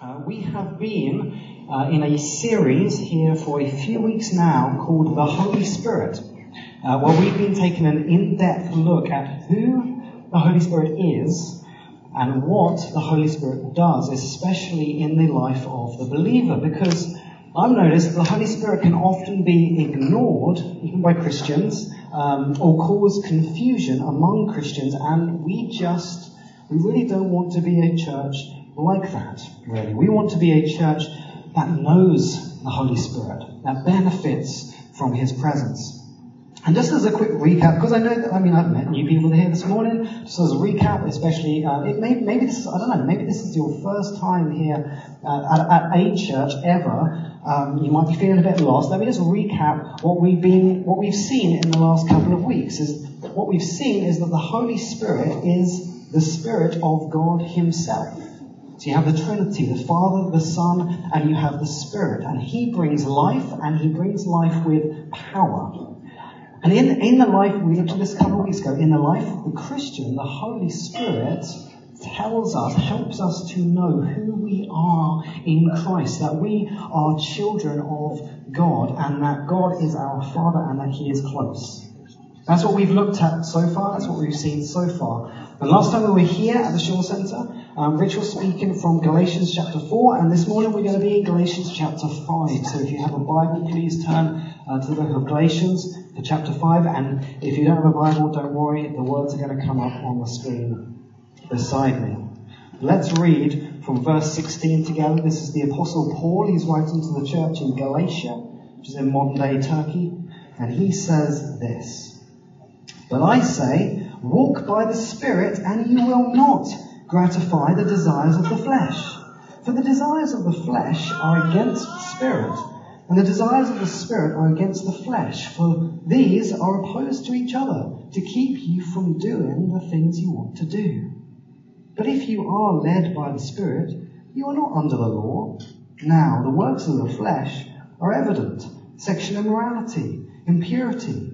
Uh, we have been uh, in a series here for a few weeks now called The Holy Spirit, uh, where we've been taking an in depth look at who the Holy Spirit is and what the Holy Spirit does, especially in the life of the believer. Because I've noticed the Holy Spirit can often be ignored, even by Christians, um, or cause confusion among Christians, and we just, we really don't want to be a church like that, really. We want to be a church that knows the Holy Spirit, that benefits from His presence. And just as a quick recap, because I know that, I mean, I've met new people here this morning, just as a recap, especially, uh, it may, maybe this, is, I don't know, maybe this is your first time here uh, at, at a church ever. Um, you might be feeling a bit lost. Let me just recap what we've been, what we've seen in the last couple of weeks. Is what we've seen is that the Holy Spirit is the Spirit of God Himself. So you have the Trinity, the Father, the Son, and you have the Spirit. And He brings life, and He brings life with power. And in, in the life, we looked at this a couple of weeks ago, in the life of the Christian, the Holy Spirit tells us, helps us to know who we are in Christ, that we are children of God, and that God is our Father, and that He is close. That's what we've looked at so far, that's what we've seen so far. And last time we were here at the Shaw Centre, um, Rich was speaking from Galatians chapter 4, and this morning we're going to be in Galatians chapter 5. So if you have a Bible, please turn uh, to the book of Galatians, to chapter 5, and if you don't have a Bible, don't worry, the words are going to come up on the screen beside me. Let's read from verse 16 together. This is the Apostle Paul. He's writing to the church in Galatia, which is in modern day Turkey, and he says this But I say, Walk by the Spirit, and you will not gratify the desires of the flesh. For the desires of the flesh are against the Spirit, and the desires of the Spirit are against the flesh. For these are opposed to each other, to keep you from doing the things you want to do. But if you are led by the Spirit, you are not under the law. Now, the works of the flesh are evident sexual immorality, impurity,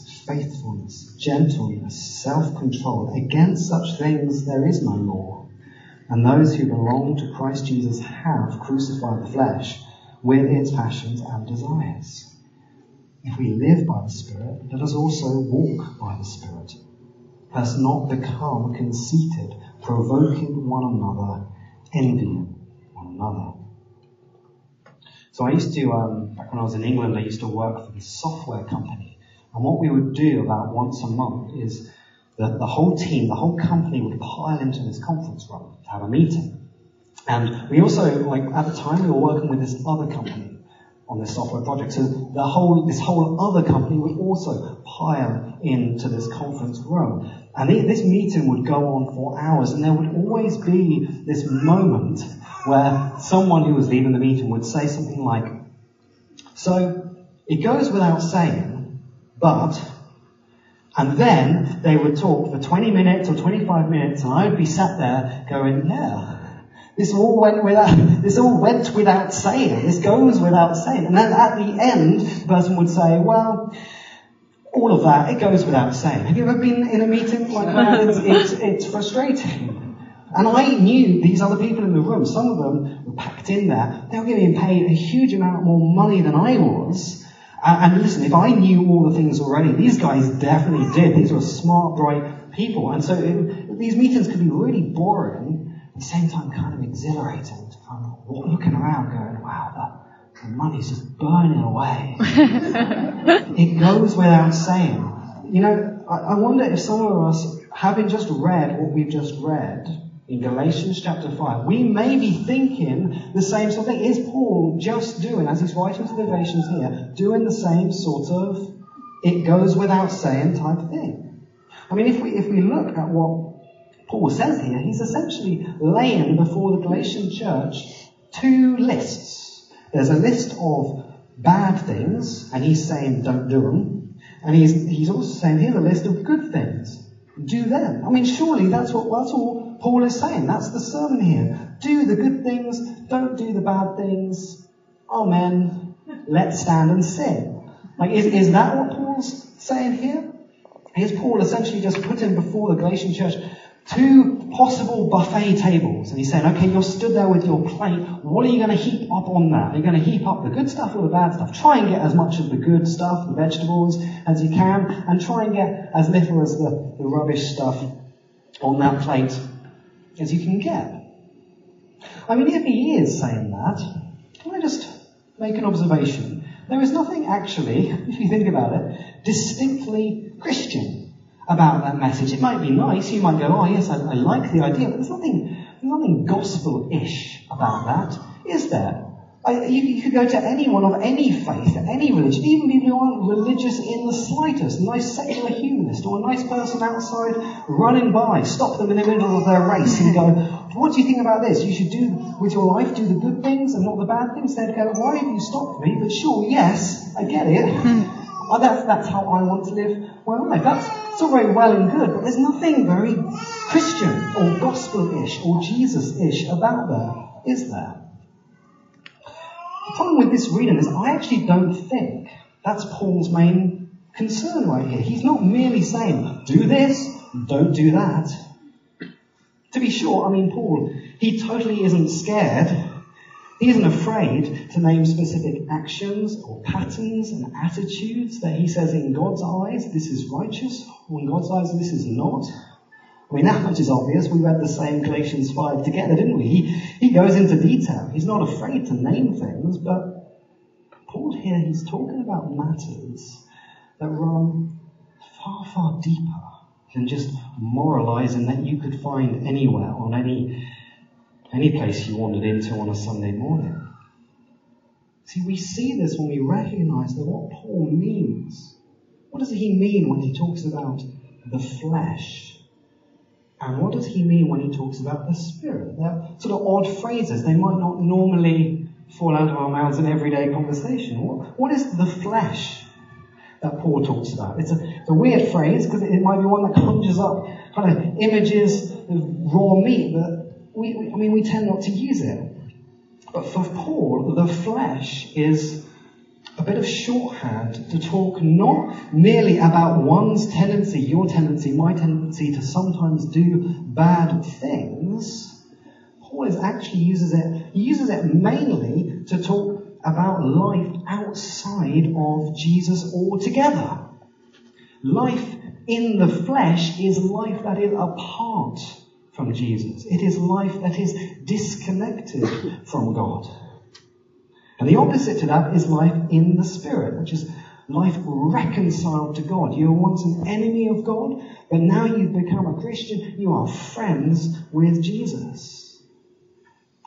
faithfulness, gentleness, self control. Against such things there is no law. And those who belong to Christ Jesus have crucified the flesh with its passions and desires. If we live by the Spirit, let us also walk by the Spirit. Let us not become conceited, provoking one another, envying one another. So I used to, um, back when I was in England, I used to work for this software company and what we would do about once a month is that the whole team, the whole company would pile into this conference room to have a meeting. And we also, like, at the time we were working with this other company on this software project. So the whole, this whole other company would also pile into this conference room. And this meeting would go on for hours and there would always be this moment where someone who was leaving the meeting would say something like, so it goes without saying but, and then they would talk for 20 minutes or 25 minutes and I would be sat there going, yeah, this all went without, this all went without saying. This goes without saying. And then at the end, the person would say, well, all of that, it goes without saying. Have you ever been in a meeting like that? It's, it's, it's frustrating. And I knew these other people in the room, some of them were packed in there. They were getting paid a huge amount more money than I was. And listen, if I knew all the things already, these guys definitely did. These were smart, bright people. And so it, these meetings could be really boring, at the same time kind of exhilarating to kind of looking around going, wow, the, the money's just burning away. it goes without saying. You know, I, I wonder if some of us, having just read what we've just read, in Galatians chapter 5, we may be thinking the same sort of thing. Is Paul just doing, as he's writing to the Galatians here, doing the same sort of it goes without saying type thing? I mean, if we, if we look at what Paul says here, he's essentially laying before the Galatian church two lists. There's a list of bad things, and he's saying don't do them. And he's, he's also saying here's a list of good things. Do them. I mean, surely that's what, that's all Paul is saying. That's the sermon here. Do the good things, don't do the bad things. Amen. Let's stand and sing. Like, is, is that what Paul's saying here? here? Is Paul essentially just putting before the Galatian church two possible buffet tables. And he's saying, okay, you're stood there with your plate. What are you going to heap up on that? Are you going to heap up the good stuff or the bad stuff? Try and get as much of the good stuff, the vegetables, as you can, and try and get as little as the, the rubbish stuff on that plate as you can get. I mean, if he is saying that, can I just make an observation? There is nothing actually, if you think about it, distinctly Christian about that message. It might be nice. You might go, oh yes, I, I like the idea, but there's nothing, there's nothing gospel-ish about that, is there? I, you, you, could go to anyone of any faith, any religion, even people who aren't religious in the slightest, a nice secular humanist or a nice person outside running by, stop them in the middle of their race and go, what do you think about this? You should do with your life, do the good things and not the bad things. They'd go, why have you stopped me? But sure, yes, I get it. Hmm. Uh, oh, that's, that's how I want to live my life. That's, it's all very well and good, but there's nothing very Christian or gospel-ish or Jesus-ish about there, is there? The problem with this reading is I actually don't think that's Paul's main concern right here. He's not merely saying, do this, don't do that. To be sure, I mean, Paul, he totally isn't scared he isn't afraid to name specific actions or patterns and attitudes that he says in God's eyes this is righteous, or in God's eyes this is not. I mean, that much is obvious. We read the same Galatians 5 together, didn't we? He, he goes into detail. He's not afraid to name things, but Paul here, he's talking about matters that run far, far deeper than just moralizing that you could find anywhere on any any place you wandered into on a Sunday morning. See, we see this when we recognize that what Paul means. What does he mean when he talks about the flesh? And what does he mean when he talks about the spirit? They're sort of odd phrases. They might not normally fall out of our mouths in everyday conversation. What, what is the flesh that Paul talks about? It's a, it's a weird phrase because it, might be one that conjures up kind of images of raw meat, but we, we, I mean, we tend not to use it. But for Paul, the flesh is a bit of shorthand to talk not merely about one's tendency, your tendency, my tendency to sometimes do bad things. Paul is actually uses it, he uses it mainly to talk about life outside of Jesus altogether. Life in the flesh is life that is apart from Jesus. It is life that is disconnected from God. And the opposite to that is life in the Spirit, which is life reconciled to God. You were once an enemy of God, but now you've become a Christian. You are friends with Jesus.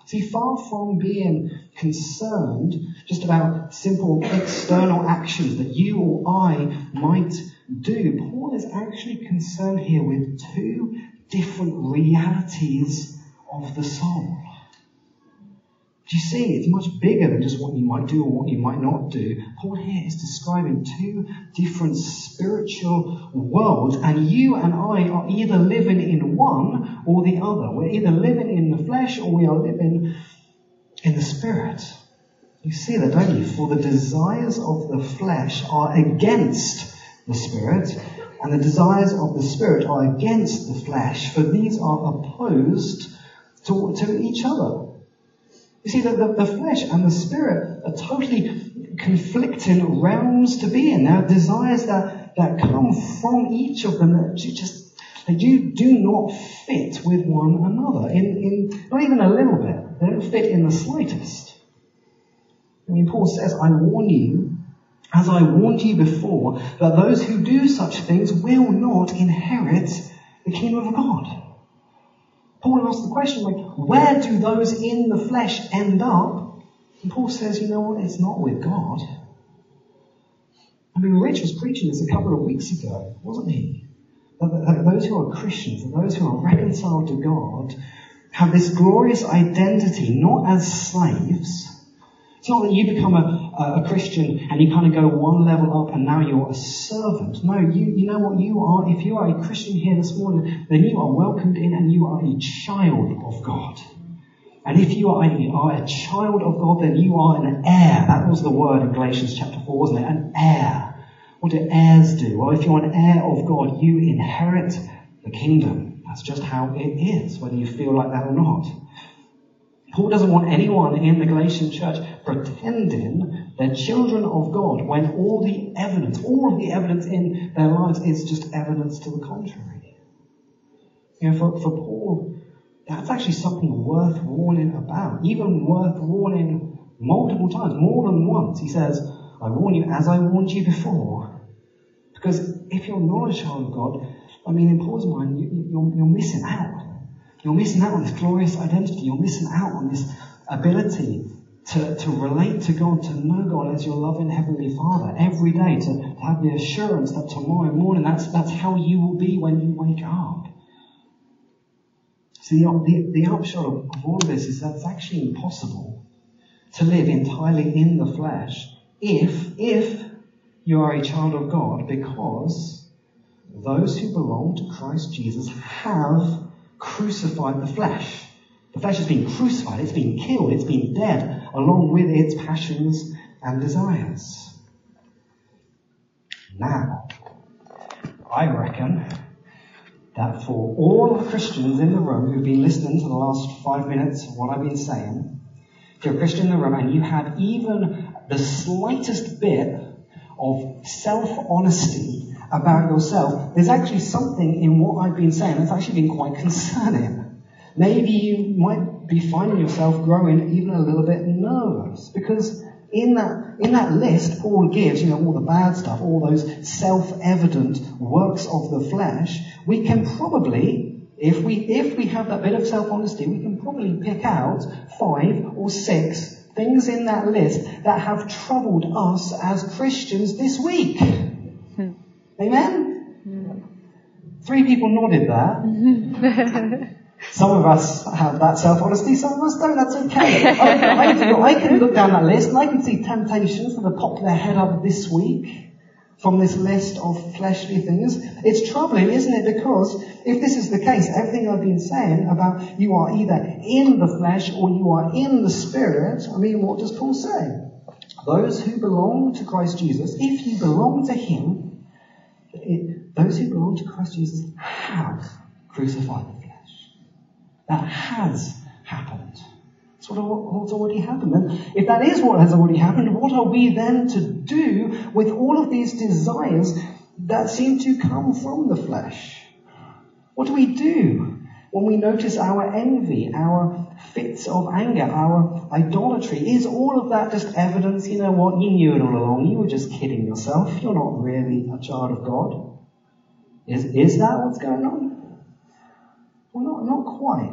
See, far from being concerned just about simple external actions that you or I might do, Paul is actually concerned here with two different realities of the soul. Do you see? It's much bigger than just what you might do or what you might not do. Paul here is describing two different spiritual worlds, and you and I are either living in one or the other. We're either living in the flesh or we are living in the spirit. You see that, don't you? For the desires of the flesh are against the spirit, and the desires of the Spirit are against the flesh, for these are opposed to, to each other. You see, the, the, the, flesh and the Spirit are totally conflicting realms to be in. Are desires that, that come from each of them that just, they do, do not fit with one another. In, in, not even a little bit. They don't fit in the slightest. I mean, Paul says, I warn you as I warned you before, that those who do such things will not inherit the kingdom of God. Paul asks the question, like, where do those in the flesh end up? And Paul says, you know what? It's not with God. I mean, Rich was preaching this a couple of weeks ago, wasn't he? That, those who are Christians, that those who are reconciled to God, have this glorious identity, not as slaves. It's not that you become a, a Christian and you kind of go one level up and now you're a servant. No, you, you know what you are? If you are a Christian here this morning, then you are welcomed in and you are a child of God. And if you are a, are a child of God, then you are an heir. That was the word in Galatians chapter 4, wasn't it? An heir. What do heirs do? Well, if you're an heir of God, you inherit the kingdom. That's just how it is, whether you feel like that or not. Paul doesn't want anyone in the Galatian church pretending they're children of God when all the evidence, all of the evidence in their lives is just evidence to the contrary. You know, for, for Paul, that's actually something worth warning about, even worth warning multiple times, more than once. He says, I warn you as I warned you before. Because if you're not a child of God, I mean, in Paul's mind, you, you're, you're missing out. You're missing out on this glorious identity. You're missing out on this ability to, to relate to God, to know God as your loving Heavenly Father every day, to, have the assurance that tomorrow morning that's, that's how you will be when you wake up. See, the, the, the upshot of, of all of this is that it's actually impossible to live entirely in the flesh if, if you are a child of God because those who belong to Christ Jesus have crucified the flesh. The flesh has been crucified, it's been killed, it's been dead, along with its passions and desires. Now, I reckon that for all Christians in the room who've been listening to the last five minutes of what I've been saying, if you're a Christian in the room and you have even the slightest bit of self-honesty about yourself, there's actually something in what I've been saying that's actually been quite concerning. Maybe you might be finding yourself growing even a little bit nervous because in that, in that list, Paul gives, you know, all the bad stuff, all those self-evident works of the flesh, we can probably, if we, if we have that bit of self-honesty, we can probably pick out five or six things in that list that have troubled us as Christians this week. Hmm. Amen? Hmm. Three people nodded there. Some of us have that self-honesty, some of us don't. That's okay. I, can, I can look down that list and I can see temptations that have popped their head up this week from this list of fleshly things. It's troubling, isn't it? Because if this is the case, everything I've been saying about you are either in the flesh or you are in the spirit, I mean, what does Paul say? Those who belong to Christ Jesus, if you belong to Him, it, those who belong to Christ Jesus have crucified. That has happened. What, what's already happened. And if that is what has already happened, what are we then to do with all of these desires that seem to come from the flesh? What do we do when we notice our envy, our fits of anger, our idolatry? Is all of that just evidence, you know what, you knew it all along, you were just kidding yourself, you're not really a child of God? Is, is that what's going on? Well, not, not quite.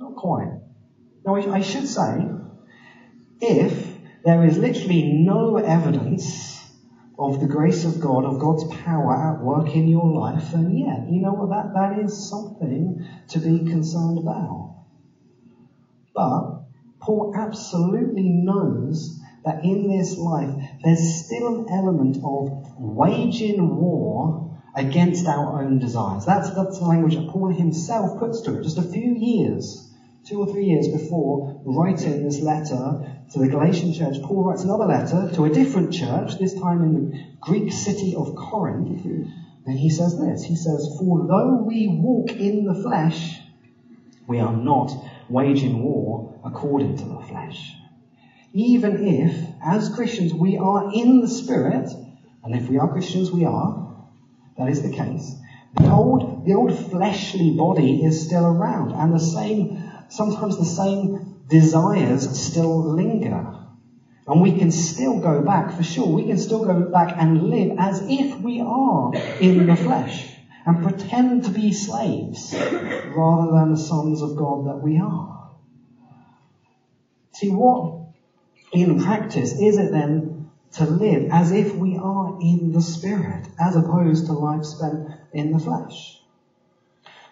Not quite. Now, I should say, if there is literally no evidence of the grace of God, of God's power at work in your life, then yeah, you know what, that, that is something to be concerned about. But Paul absolutely knows that in this life there's still an element of waging war against our own desires. That's, that's the language that Paul himself puts to it. Just a few years two or three years before writing this letter to the Galatian church, Paul writes another letter to a different church, this time in the Greek city of Corinth. And he says this He says, For though we walk in the flesh, we are not waging war according to the flesh. Even if, as Christians, we are in the Spirit, and if we are Christians, we are, that is the case, the old, the old fleshly body is still around, and the same sometimes the same desires still linger. And we can still go back, for sure, we can still go back and live as if we are in the flesh and pretend to be slaves rather than the sons of God that we are. See, what in practice is it then to live as if we are in the Spirit as opposed to life spent in the flesh?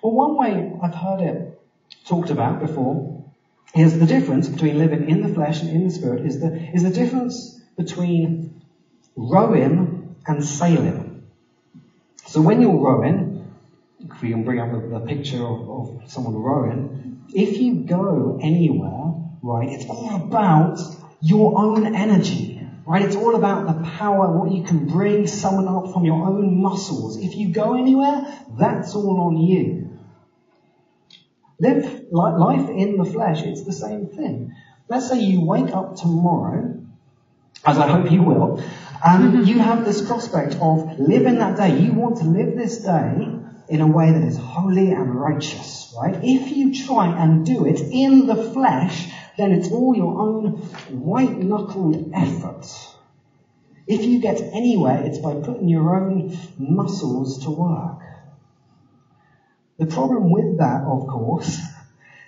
Well, one way I've heard it talked about before is the difference between living in the flesh and in the spirit is the, is the difference between rowing and sailing. So when you're rowing, if we can bring up the, the picture of, of someone rowing, if you go anywhere, right, it's all about your own energy, right? It's all about the power, what you can bring someone up from your own muscles. If you go anywhere, that's all on you. Live life in the flesh, it's the same thing. Let's say you wake up tomorrow, as I hope you will, and mm-hmm. you have this prospect of living that day. You want to live this day in a way that is holy and righteous, right? If you try and do it in the flesh, then it's all your own white knuckled effort. If you get anywhere, it's by putting your own muscles to work. The problem with that, of course,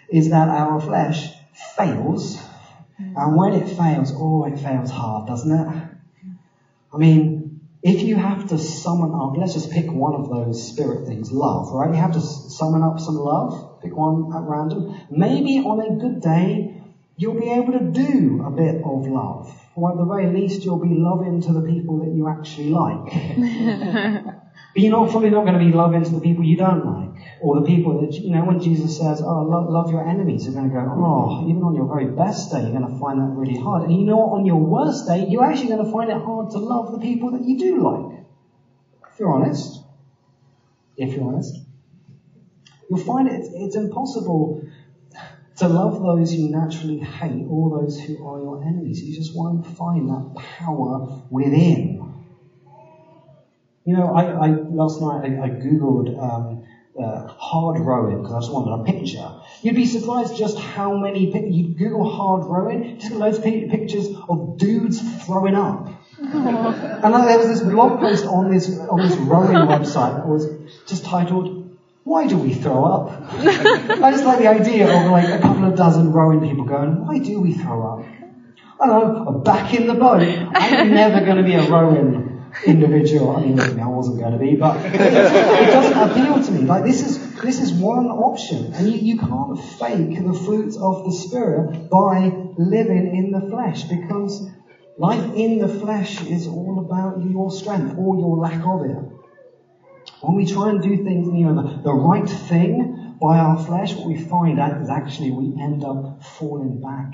is that our flesh fails. Mm. And when it fails, oh, it fails hard, doesn't it? I mean, if you have to summon up, let's just pick one of those spirit things, love, right? You have to summon up some love, pick one at random. Maybe on a good day, you'll be able to do a bit of love. Or at the very least, you'll be loving to the people that you actually like. But you're not probably not going to be loving to the people you don't like, or the people that you know. When Jesus says, "Oh, love, love your enemies," you're going to go, "Oh, even on your very best day, you're going to find that really hard." And you know what? On your worst day, you're actually going to find it hard to love the people that you do like. If you're honest, if you're honest, you'll find it. It's impossible to love those you naturally hate all those who are your enemies. You just won't find that power within. You know, I, I last night I, I googled um, uh, hard rowing because I just wanted a picture. You'd be surprised just how many pictures. You Google hard rowing, just loads of pictures of dudes throwing up. and there was this blog post on this on this rowing website that was just titled "Why do we throw up?" I just like the idea of like a couple of dozen rowing people going, "Why do we throw up?" I don't know. Back in the boat. I'm never going to be a rowing individual. I mean, I wasn't going to be, but it, it, doesn't appeal to me. Like this is this is one option, and you, you can't fake the fruits of the spirit by living in the flesh because life in the flesh is all about your strength or your lack of it. When we try and do things, know, the, the right thing by our flesh, what we find out is actually we end up falling back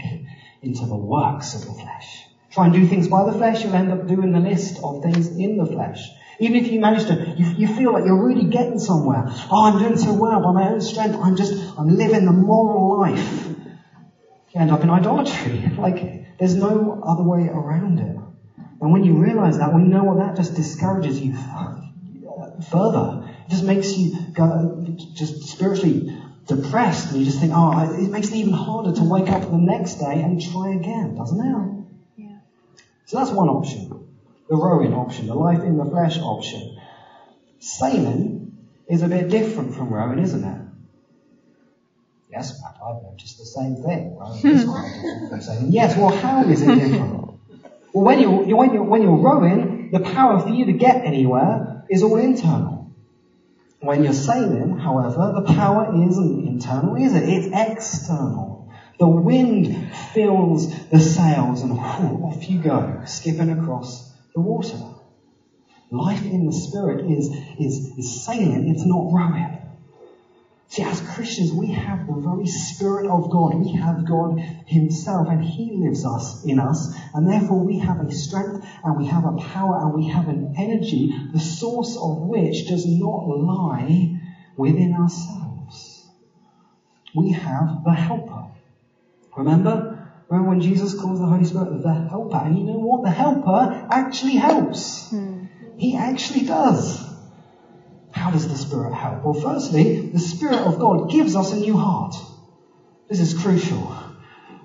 into the works of the flesh. Try and do things by the flesh, you'll end up doing the list of things in the flesh. Even if you manage to, you, you feel like you're really getting somewhere. Oh, I'm doing so well by my own strength. I'm just, I'm living the moral life. You end up in idolatry. Like, there's no other way around it. And when you realize that, you know what that just discourages you further. It just makes you go, just spiritually depressed, and you just think, oh, it makes it even harder to wake up the next day and try again, doesn't it? Yeah. So that's one option. The rowing option, the life in the flesh option. Sailing is a bit different from rowing, isn't it? Yes, I've noticed the same thing. Rowing is quite sailing. Yes, well, how is it different? Well, when you're, when, you're, when you're rowing, the power for you to get anywhere is all internal. When you're sailing, however, the power isn't internal, is it? It's external. The wind fills the sails and whew, off you go, skipping across the water. Life in the Spirit is, is, is sailing, it's not rowing. See, as Christians, we have the very Spirit of God. We have God Himself, and He lives us in us, and therefore we have a strength, and we have a power, and we have an energy, the source of which does not lie within ourselves. We have the Helper. Remember? Remember when Jesus calls the Holy Spirit the helper? And you know what? The helper actually helps. Hmm. He actually does. How does the Spirit help? Well, firstly, the Spirit of God gives us a new heart. This is crucial.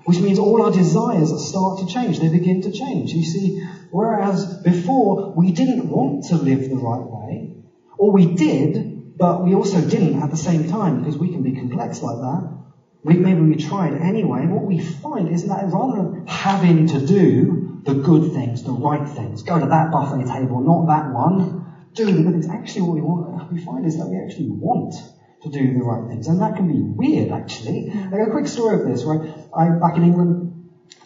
Which means all our desires start to change. They begin to change. You see, whereas before we didn't want to live the right way, or we did, but we also didn't at the same time because we can be complex like that we, maybe we tried anyway, what we find is that rather than having to do the good things, the right things, go to that buffet table, not that one, do the good things, actually what we want, we find is that we actually want to do the right things. And that can be weird, actually. Like a quick story of this, right? I, back in England,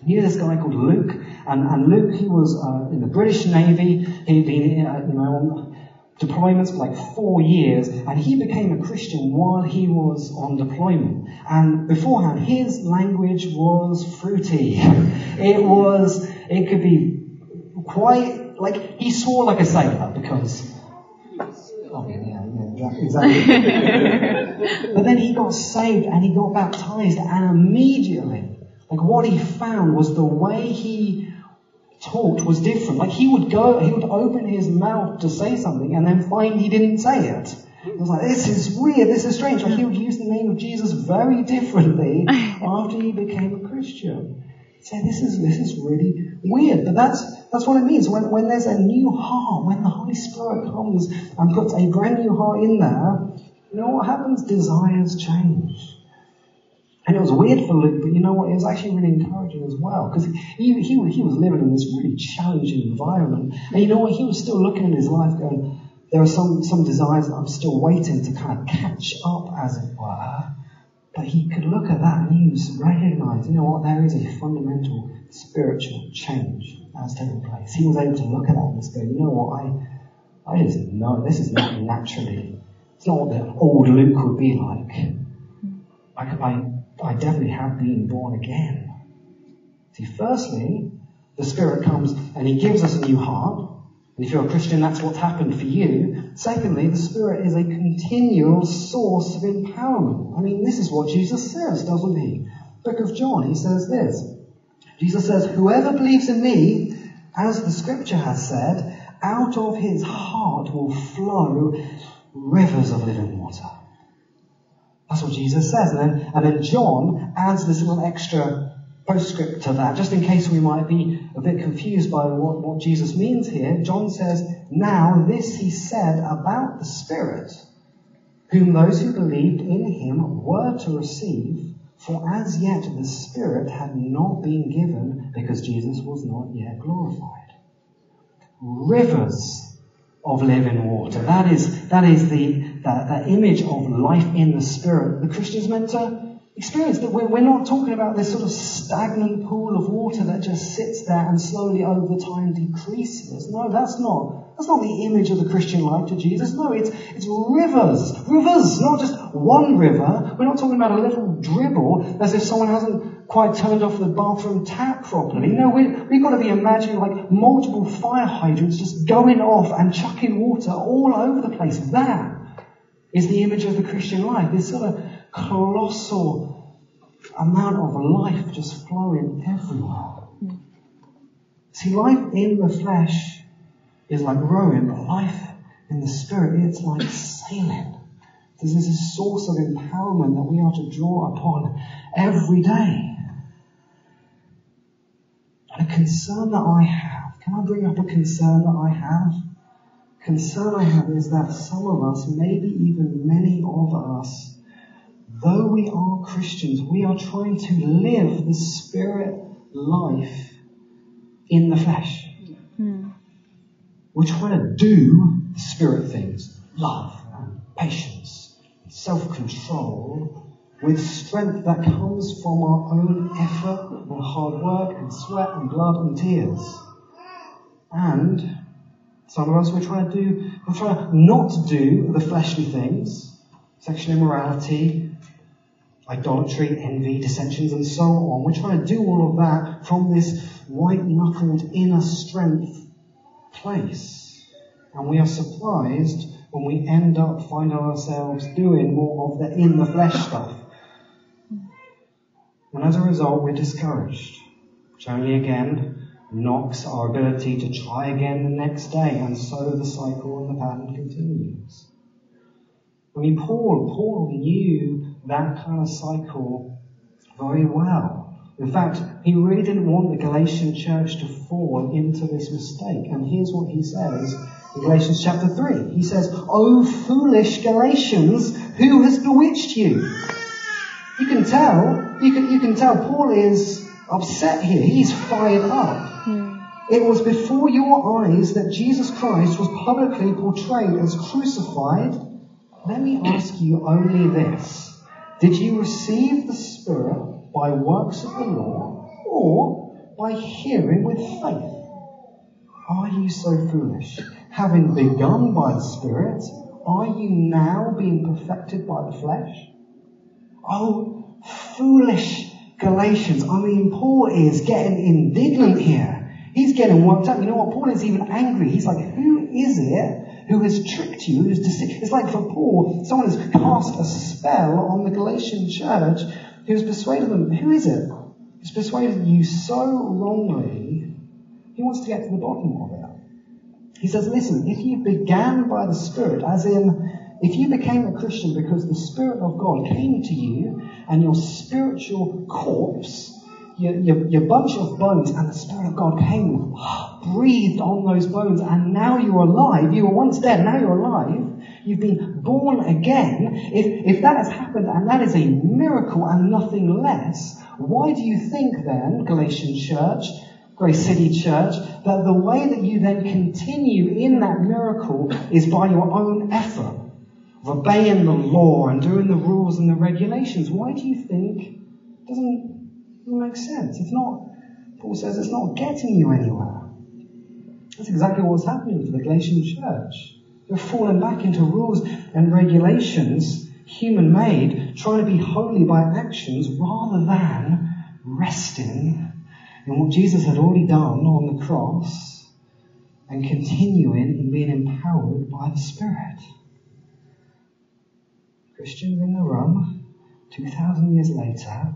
knew this guy called Luke, and, and Luke, he was uh, in the British Navy. He'd been, uh, you know, on deployments for like four years, and he became a Christian while he was on deployment. And beforehand, his language was fruity. It was, it could be quite, like, he swore like a sailor because Oh, yeah, yeah, exactly. but then he got saved and he got baptized and immediately, like what he found was the way he talked was different. Like he would go, he would open his mouth to say something and then find he didn't say it. It was like, this is weird, this is strange. Like he would use the name of Jesus very differently after he became a Christian. Say, this is, this is really weird. But that's, that's what it means. When, when there's a new heart, when the Holy Spirit comes and puts a brand new heart in there, you know what happens? Desires change. And it was weird for Luke, but you know what? It was actually really encouraging as well. Because he, he, he was living in this really challenging environment. And you know what? He was still looking at his life going, there are some, some desires that I'm still waiting to kind of catch up, as it were. But he could look at that and he was recognized, you know what, there is a fundamental spiritual change has taken place. He was able to look at that and just go, you know what, I, I just know this is not naturally, it's not what the old Luke would be like. I, I, I definitely have been born again. See, firstly, the Spirit comes and He gives us a new heart. And if you're a Christian, that's what's happened for you. Secondly, the Spirit is a continual source of empowerment. I mean, this is what Jesus says, doesn't he? Book of John, he says this. Jesus says, Whoever believes in me, as the scripture has said, out of his heart will flow rivers of living water. That's what Jesus says. And then, and then John adds this little extra postscript to that, just in case we might be a bit confused by what, what Jesus means here. John says, Now this he said about the Spirit, whom those who believed in him were to receive, for as yet the Spirit had not been given because Jesus was not yet glorified. Rivers of living water. That is, that is the, that, that image of life in the Spirit. The Christian's meant to experience that we're, we're not talking about this sort of stagnant pool of water that just sits there and slowly over time decreases. No, that's not. That's not the image of the Christian life to Jesus. No, it's, it's rivers. Rivers, not just one river. We're not talking about a little dribble as if someone hasn't quite turned off the bathroom tap properly. No, we, we've got to be imagining like multiple fire hydrants just going off and chucking water all over the place. That is the image of the Christian life. This sort of colossal amount of life just flowing everywhere. See, life in the flesh is like rowing, but life in the spirit, it's like sailing. There's a source of empowerment that we are to draw upon every day. And a concern that I have, can I bring up a concern that I have? Concern I have is that some of us, maybe even many of us, though we are Christians, we are trying to live the spirit life in the flesh. Mm. We're trying to do the spirit things love and patience, self control with strength that comes from our own effort and hard work and sweat and blood and tears. And some of us we're trying to do, we're trying not to do the fleshly things, sexual immorality, idolatry, envy, dissensions, and so on. We're trying to do all of that from this white knuckled inner strength place. And we are surprised when we end up finding ourselves doing more of the in the flesh stuff. And as a result, we're discouraged, which only again knocks our ability to try again the next day, and so the cycle and the pattern continues. I mean, Paul, Paul knew that kind of cycle very well. In fact, he really didn't want the Galatian church to fall into this mistake. And here's what he says Galatians chapter 3. He says, O foolish Galatians, who has bewitched you? You can tell, you can, you can tell Paul is upset here. He's fired up. Hmm. It was before your eyes that Jesus Christ was publicly portrayed as crucified let me ask you only this. Did you receive the Spirit by works of the law or by hearing with faith? Are you so foolish? Having begun by the Spirit, are you now being perfected by the flesh? Oh, foolish Galatians. I mean, Paul is getting indignant here. He's getting worked up. You know what? Paul is even angry. He's like, who is it who has tricked you, who's deceived? It's like for Paul, someone has cast a spell on the Galatian church who's persuaded them. Who is it? Who's persuaded you so wrongly, he wants to get to the bottom of it. He says, listen, if you began by the Spirit, as in, if you became a Christian because the Spirit of God came to you and your spiritual corpse, your, your, your bunch of bones, and the Spirit of God came, breathed on those bones, and now you're alive. You were once dead, now you're alive. You've been born again. If, if that has happened, and that is a miracle and nothing less, why do you think then, Galatian church, Grace City Church, that the way that you then continue in that miracle is by your own effort, of obeying the law and doing the rules and the regulations. Why do you think it doesn't, doesn't make sense? It's not, Paul says it's not getting you anywhere. That's exactly what's happening to the Galatian church. They're falling back into rules and regulations, human made, trying to be holy by actions rather than resting in what Jesus had already done on the cross and continuing in being empowered by the Spirit. Christians in the room, 2,000 years later,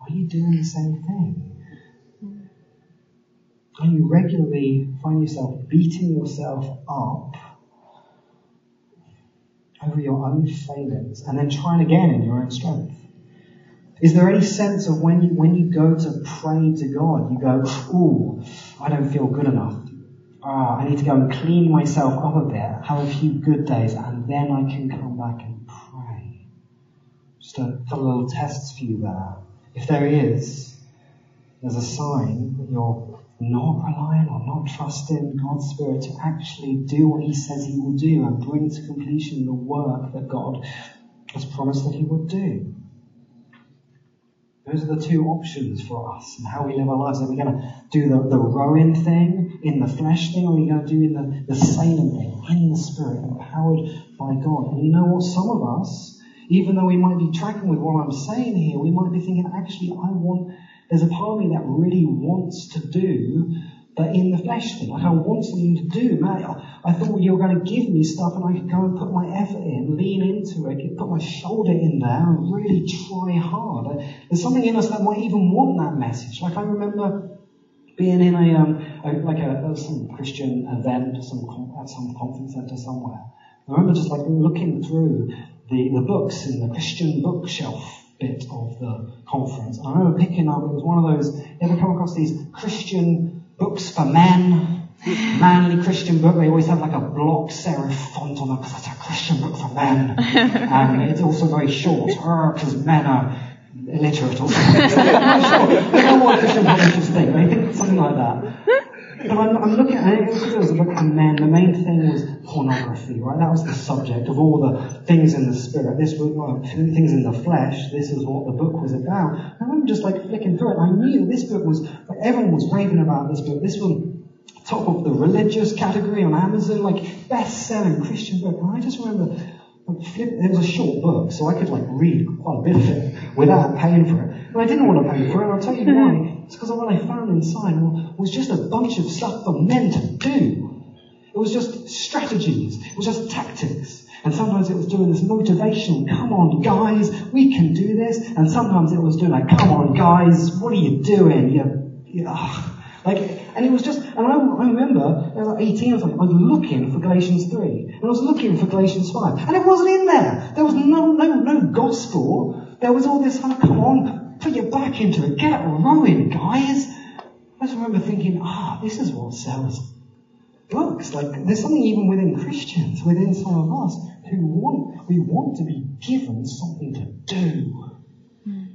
are you doing the same thing? Are you regularly find yourself beating yourself up over your own failings and then trying again in your own strength? Is there any sense of when you, when you go to pray to God, you go, ooh, I don't feel good enough. Ah, I need to go and clean myself up a bit, have a few good days, and then I can come back and pray. Just a couple little tests for you there. If there is, there's a sign that you're not relying or not trusting God's Spirit to actually do what He says He will do and bring to completion the work that God has promised that He would do. Those are the two options for us and how we live our lives. Are we going to do the, the rowing thing in the flesh thing, or are we going to do the, the sailing thing in the spirit, empowered by God? And you know what? Some of us, even though we might be tracking with what I'm saying here, we might be thinking, actually, I want, there's a part of me that really wants to do but in the flesh thing. Like I want something to do. Man, I thought you were going to give me stuff and I could go and put my effort in, lean into it, put my shoulder in there and really try hard. There's something in us that might even want that message. Like I remember being in a, um, a like a, some Christian event, some at some conference center somewhere. I remember just like looking through the, the books in the Christian bookshelf bit of the conference. And I remember picking up, it was one of those, you ever come across these Christian books for men, manly Christian book. They always have like a block serif font on them because that's a Christian book for men. and it's also very short uh, because men are illiterate or something. I don't Christian publishers think. They think something like that. But I'm, I'm looking at it it was book men. The main thing was pornography, right? That was the subject of all the things in the spirit. This was well, things in the flesh. This is what the book was about. I remember just like flicking through it. I knew this book was like everyone was raving about this book. This one top of the religious category on Amazon, like best-selling Christian book. And I just remember like, flip, it was a short book, so I could like read quite a bit of it without paying for it. And I didn't want to pay for it, and I'll tell you why. It's because what I found inside was just a bunch of stuff for men to do. It was just strategies. It was just tactics. And sometimes it was doing this motivational, come on guys, we can do this. And sometimes it was doing like, come on guys, what are you doing? You, you like, and it was just, and I, I remember, I was like 18 or something, I was looking for Galatians 3. And I was looking for Galatians 5. And it wasn't in there. There was no, no, no gospel. There was all this, oh, come on, Put your back into it. Get rowing, guys. I just remember thinking, ah, this is what sells books. Like, there's something even within Christians, within some of us, who want, we want to be given something to do. Mm.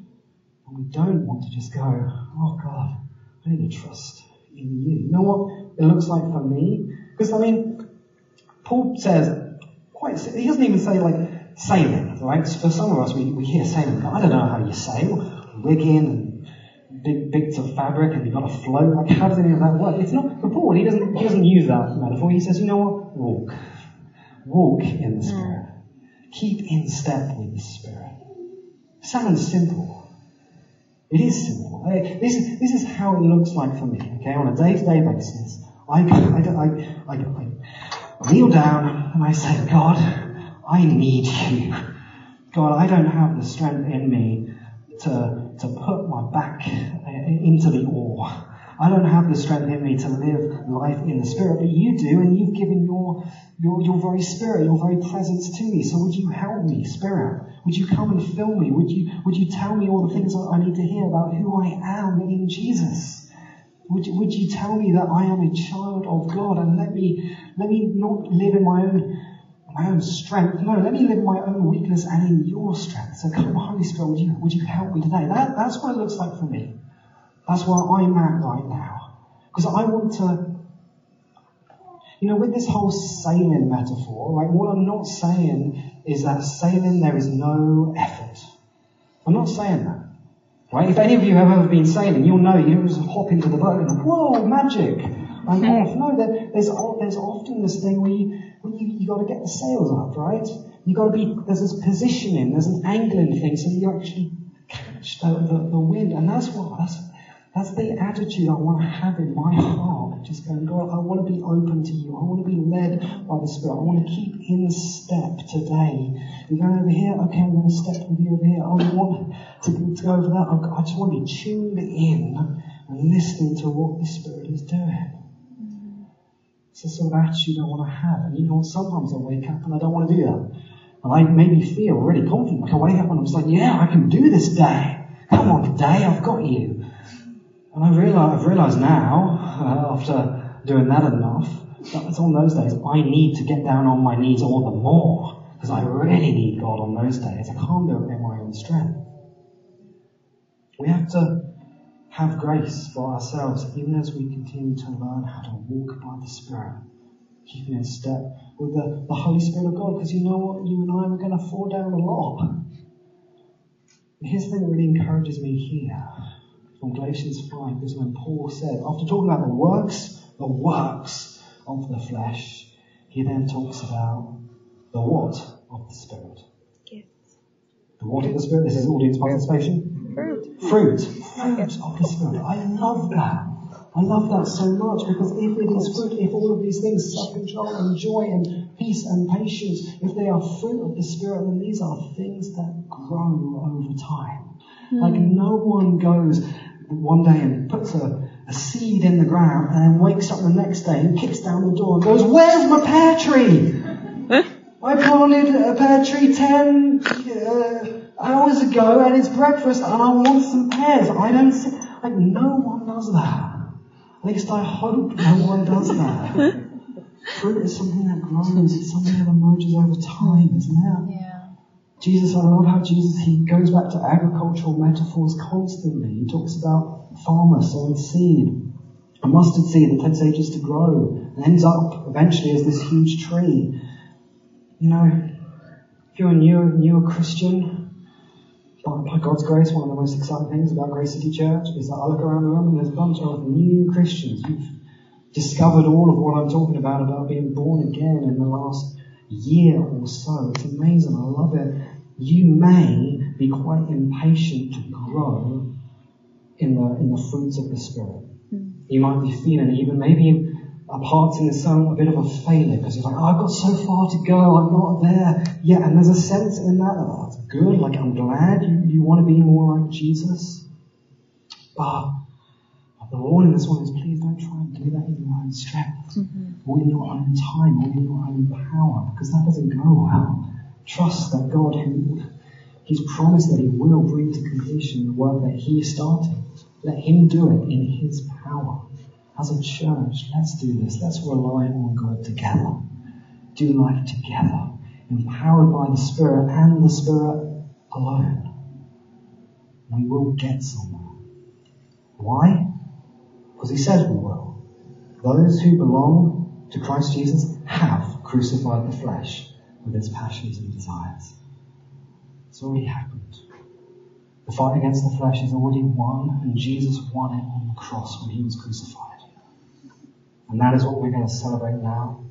And we don't want to just go, oh God, I need to trust in you. You know what it looks like for me? Because, I mean, Paul says, quite, he doesn't even say like sailing, right? For some of us, we, we hear sailing. I don't know how you sail. Rigging and big bits of fabric and you've got to float. Like, how does any of that work? It's not, for Paul, he doesn't, he doesn't use that metaphor. He says, you know what? Walk. Walk in the hmm. Spirit. Keep in step with the Spirit. Sounds simple. It is simple. This is, this is how it looks like for me, okay, on a day-to-day basis. I, I, I, I, kneel down and I say, God, I need you. God, I don't have the strength in me to, to put my back uh, into the oar. I don't have the strength in me to live life in the Spirit, but you do, and you've given your, your, your very Spirit, your very presence to me. So would you help me, Spirit? Would you come and fill me? Would you, would you tell me all the things I need to hear about who I am in Jesus? Would you, would you tell me that I am a child of God and let me, let me not live in my own, my own strength. No, let me live my own weakness and in your strength. So come, Holy Spirit, would you, would you help me today? That, that's what it looks like for me. That's where I'm at right now. Because I want to, you know, with this whole sailing metaphor, right, what I'm not saying is that sailing there is no effort. I'm not saying that. Right? If any of you have ever been sailing, you'll know you just hop into the boat and whoa, magic! I'm hmm. off. No, there, there's, there's often this thing where you, where you, you got to get the sails up, right? You got to be, there's this positioning, there's an angling thing, so you actually catch the, the, the wind, and that's what, that's, that's the attitude I want to have in my heart. Just going, God, I want to be open to you. I want to be led by the Spirit. I want to keep in step today. You're going over here? Okay, I'm going to step with you over here. Oh, you want to, to go over that? I just want to be tuned in and listening to what the Spirit is doing. The sort of attitude I want to have. And you know, sometimes I wake up and I don't want to do that. And I maybe feel really confident. Like I wake up and I'm just like, yeah, I can do this day. Come on, day, I've got you. And I realize, I've realized now, uh, after doing that enough, that it's on those days I need to get down on my knees all the more. Because I really need God on those days. I can't do it in my own strength. We have to have grace for ourselves even as we continue to learn how to walk by the Spirit, keeping in step with the, the Holy Spirit of God. Because you know what? You and I are going to fall down a lot. And here's the thing that really encourages me here from Galatians 5 is when Paul said, after talking about the works, the works of the flesh, he then talks about the what of the Spirit. Gifts. The what of the Spirit? This is audience participation. Fruit. Fruit. Fruit of the Spirit. I love that. I love that so much because if it is fruit, if all of these things, self-control and joy and peace and patience, if they are fruit of the Spirit, then these are things that grow over time. Mm. Like no one goes one day and puts a, a seed in the ground and then wakes up the next day and kicks down the door and goes, Where's my pear tree? I planted a pear tree 10 uh, hours ago and it's breakfast and I want some pears. I don't see, like, no one does that. At least I hope no one does that. Fruit is something that grows, it's something that emerges over time, isn't it? Yeah. Jesus, I love how Jesus, he goes back to agricultural metaphors constantly. He talks about farmer sowing seed, a mustard seed that takes ages to grow, and ends up eventually as this huge tree. You know, if you're a new, newer Christian, by God's grace, one of the most exciting things about Grace City Church is that I look around the room and there's a bunch of new Christians. You've discovered all of what I'm talking about, about being born again in the last year or so. It's amazing. I love it you may be quite impatient to grow in the, in the fruits of the Spirit. Mm. You might be feeling even maybe a part in some a bit of a failure because you're like, oh, I've got so far to go, I'm not there yet. And there's a sense in that oh, that's good, like I'm glad you, you want to be more like Jesus. But the warning this one is please don't try and do that in your own strength mm-hmm. or in your own time or in your own power because that doesn't go well. Trust that God, who He's promised that He will bring to completion the work that He started. Let Him do it in His power. As a church, let's do this. Let's rely on God together. Do life together, empowered by the Spirit and the Spirit alone, we will get somewhere. Why? Because He says we will. Those who belong to Christ Jesus have crucified the flesh with its passions and desires. It's already happened. The fight against the flesh is already won, and Jesus won it on the cross when he was crucified. And that is what we're going to celebrate now.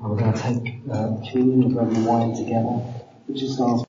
We're going to take uh, communion and bread and wine together, which is our